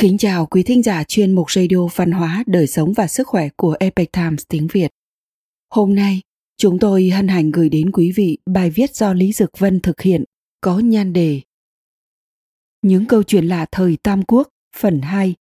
Kính chào quý thính giả chuyên mục radio văn hóa, đời sống và sức khỏe của Epic Times tiếng Việt. Hôm nay, chúng tôi hân hạnh gửi đến quý vị bài viết do Lý Dực Vân thực hiện có nhan đề Những câu chuyện lạ thời Tam Quốc, phần 2,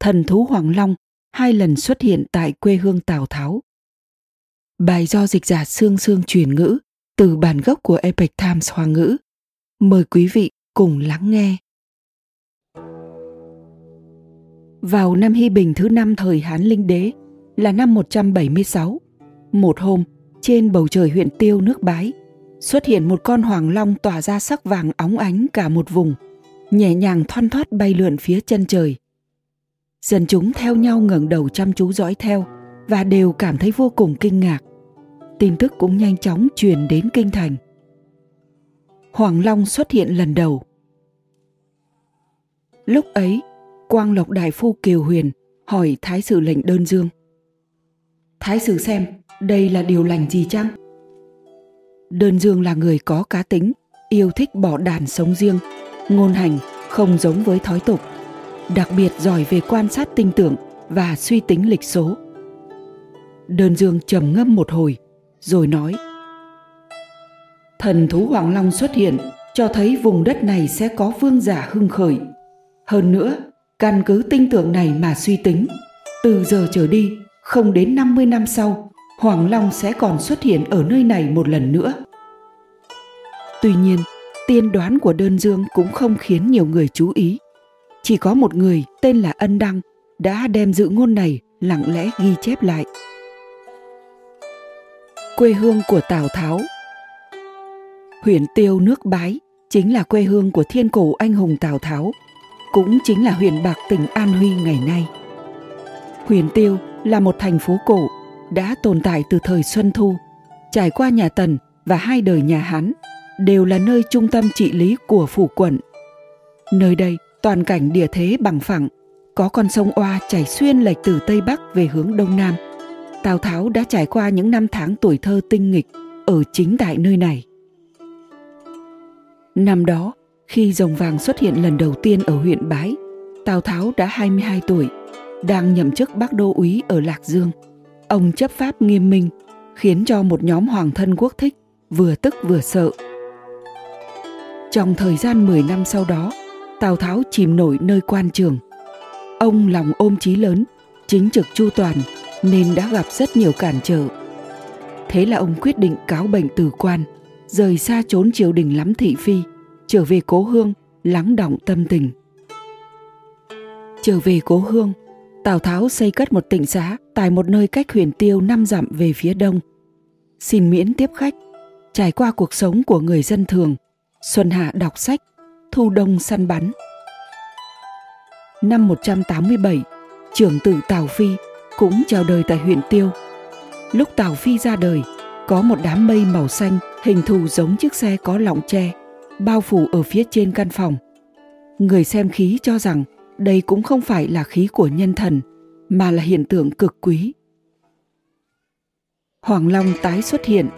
Thần thú Hoàng Long hai lần xuất hiện tại quê hương Tào Tháo. Bài do dịch giả Sương Sương truyền ngữ từ bản gốc của Epic Times Hoa ngữ. Mời quý vị cùng lắng nghe. Vào năm Hy Bình thứ năm thời Hán Linh Đế là năm 176, một hôm trên bầu trời huyện Tiêu nước Bái xuất hiện một con hoàng long tỏa ra sắc vàng óng ánh cả một vùng, nhẹ nhàng thoăn thoắt bay lượn phía chân trời. Dân chúng theo nhau ngẩng đầu chăm chú dõi theo và đều cảm thấy vô cùng kinh ngạc. Tin tức cũng nhanh chóng truyền đến kinh thành. Hoàng Long xuất hiện lần đầu. Lúc ấy, Quang Lộc Đại Phu Kiều Huyền hỏi Thái sử lệnh đơn dương. Thái sử xem, đây là điều lành gì chăng? Đơn dương là người có cá tính, yêu thích bỏ đàn sống riêng, ngôn hành không giống với thói tục, đặc biệt giỏi về quan sát tinh tưởng và suy tính lịch số. Đơn dương trầm ngâm một hồi, rồi nói Thần thú Hoàng Long xuất hiện cho thấy vùng đất này sẽ có vương giả hưng khởi. Hơn nữa, Căn cứ tinh tưởng này mà suy tính, từ giờ trở đi, không đến 50 năm sau, Hoàng Long sẽ còn xuất hiện ở nơi này một lần nữa. Tuy nhiên, tiên đoán của đơn dương cũng không khiến nhiều người chú ý. Chỉ có một người tên là Ân Đăng đã đem dự ngôn này lặng lẽ ghi chép lại. Quê hương của Tào Tháo Huyện Tiêu nước Bái chính là quê hương của thiên cổ anh hùng Tào Tháo cũng chính là huyện Bạc tỉnh An Huy ngày nay. Huyền Tiêu là một thành phố cổ đã tồn tại từ thời Xuân Thu, trải qua nhà Tần và hai đời nhà Hán, đều là nơi trung tâm trị lý của phủ quận. Nơi đây toàn cảnh địa thế bằng phẳng, có con sông Oa chảy xuyên lệch từ Tây Bắc về hướng Đông Nam. Tào Tháo đã trải qua những năm tháng tuổi thơ tinh nghịch ở chính tại nơi này. Năm đó, khi rồng vàng xuất hiện lần đầu tiên ở huyện Bái, Tào Tháo đã 22 tuổi, đang nhậm chức Bắc Đô úy ở Lạc Dương. Ông chấp pháp nghiêm minh, khiến cho một nhóm hoàng thân quốc thích vừa tức vừa sợ. Trong thời gian 10 năm sau đó, Tào Tháo chìm nổi nơi quan trường. Ông lòng ôm chí lớn, chính trực chu toàn nên đã gặp rất nhiều cản trở. Thế là ông quyết định cáo bệnh từ quan, rời xa trốn triều đình lắm thị phi – trở về cố hương lắng động tâm tình. Trở về cố hương tào tháo xây cất một tịnh xá tại một nơi cách huyền tiêu năm dặm về phía đông. Xin miễn tiếp khách trải qua cuộc sống của người dân thường. Xuân hạ đọc sách thu đông săn bắn. Năm 187 trưởng tử Tào Phi cũng chào đời tại huyện Tiêu. Lúc Tào Phi ra đời, có một đám mây màu xanh hình thù giống chiếc xe có lọng tre bao phủ ở phía trên căn phòng. Người xem khí cho rằng đây cũng không phải là khí của nhân thần, mà là hiện tượng cực quý. Hoàng Long tái xuất hiện.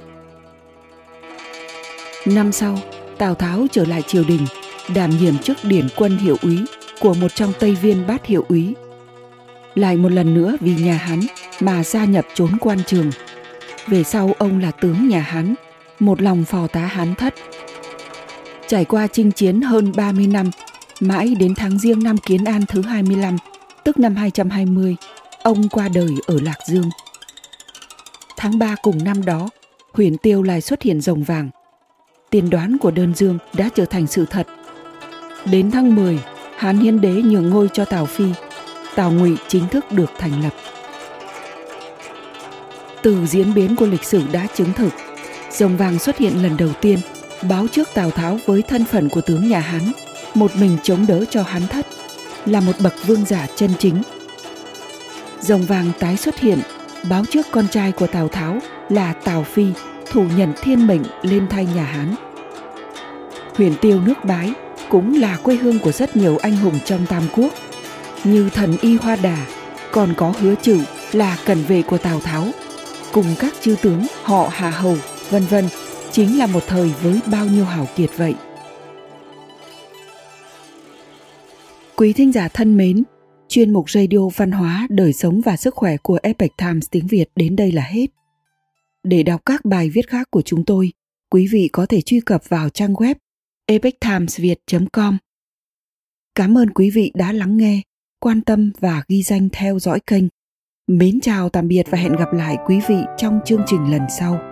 Năm sau, Tào Tháo trở lại triều đình, đảm nhiệm chức điển quân hiệu úy của một trong Tây Viên bát hiệu úy. Lại một lần nữa vì nhà Hán mà gia nhập trốn quan trường. Về sau ông là tướng nhà Hán, một lòng phò tá Hán thất Trải qua chinh chiến hơn 30 năm, mãi đến tháng riêng năm Kiến An thứ 25, tức năm 220, ông qua đời ở Lạc Dương. Tháng 3 cùng năm đó, huyền tiêu lại xuất hiện rồng vàng. Tiên đoán của đơn dương đã trở thành sự thật. Đến tháng 10, Hán Hiến Đế nhường ngôi cho Tào Phi, Tào Ngụy chính thức được thành lập. Từ diễn biến của lịch sử đã chứng thực, rồng vàng xuất hiện lần đầu tiên – báo trước Tào Tháo với thân phận của tướng nhà Hán, một mình chống đỡ cho Hán thất, là một bậc vương giả chân chính. Rồng vàng tái xuất hiện, báo trước con trai của Tào Tháo là Tào Phi, thủ nhận thiên mệnh lên thay nhà Hán. Huyền Tiêu nước Bái cũng là quê hương của rất nhiều anh hùng trong Tam Quốc, như thần Y Hoa Đà, còn có hứa trừ là cận vệ của Tào Tháo, cùng các chư tướng họ Hà Hầu, vân vân chính là một thời với bao nhiêu hảo kiệt vậy. Quý thính giả thân mến, Chuyên mục radio văn hóa, đời sống và sức khỏe của Epoch Times tiếng Việt đến đây là hết. Để đọc các bài viết khác của chúng tôi, quý vị có thể truy cập vào trang web epochtimesviet.com. Cảm ơn quý vị đã lắng nghe, quan tâm và ghi danh theo dõi kênh. Mến chào tạm biệt và hẹn gặp lại quý vị trong chương trình lần sau.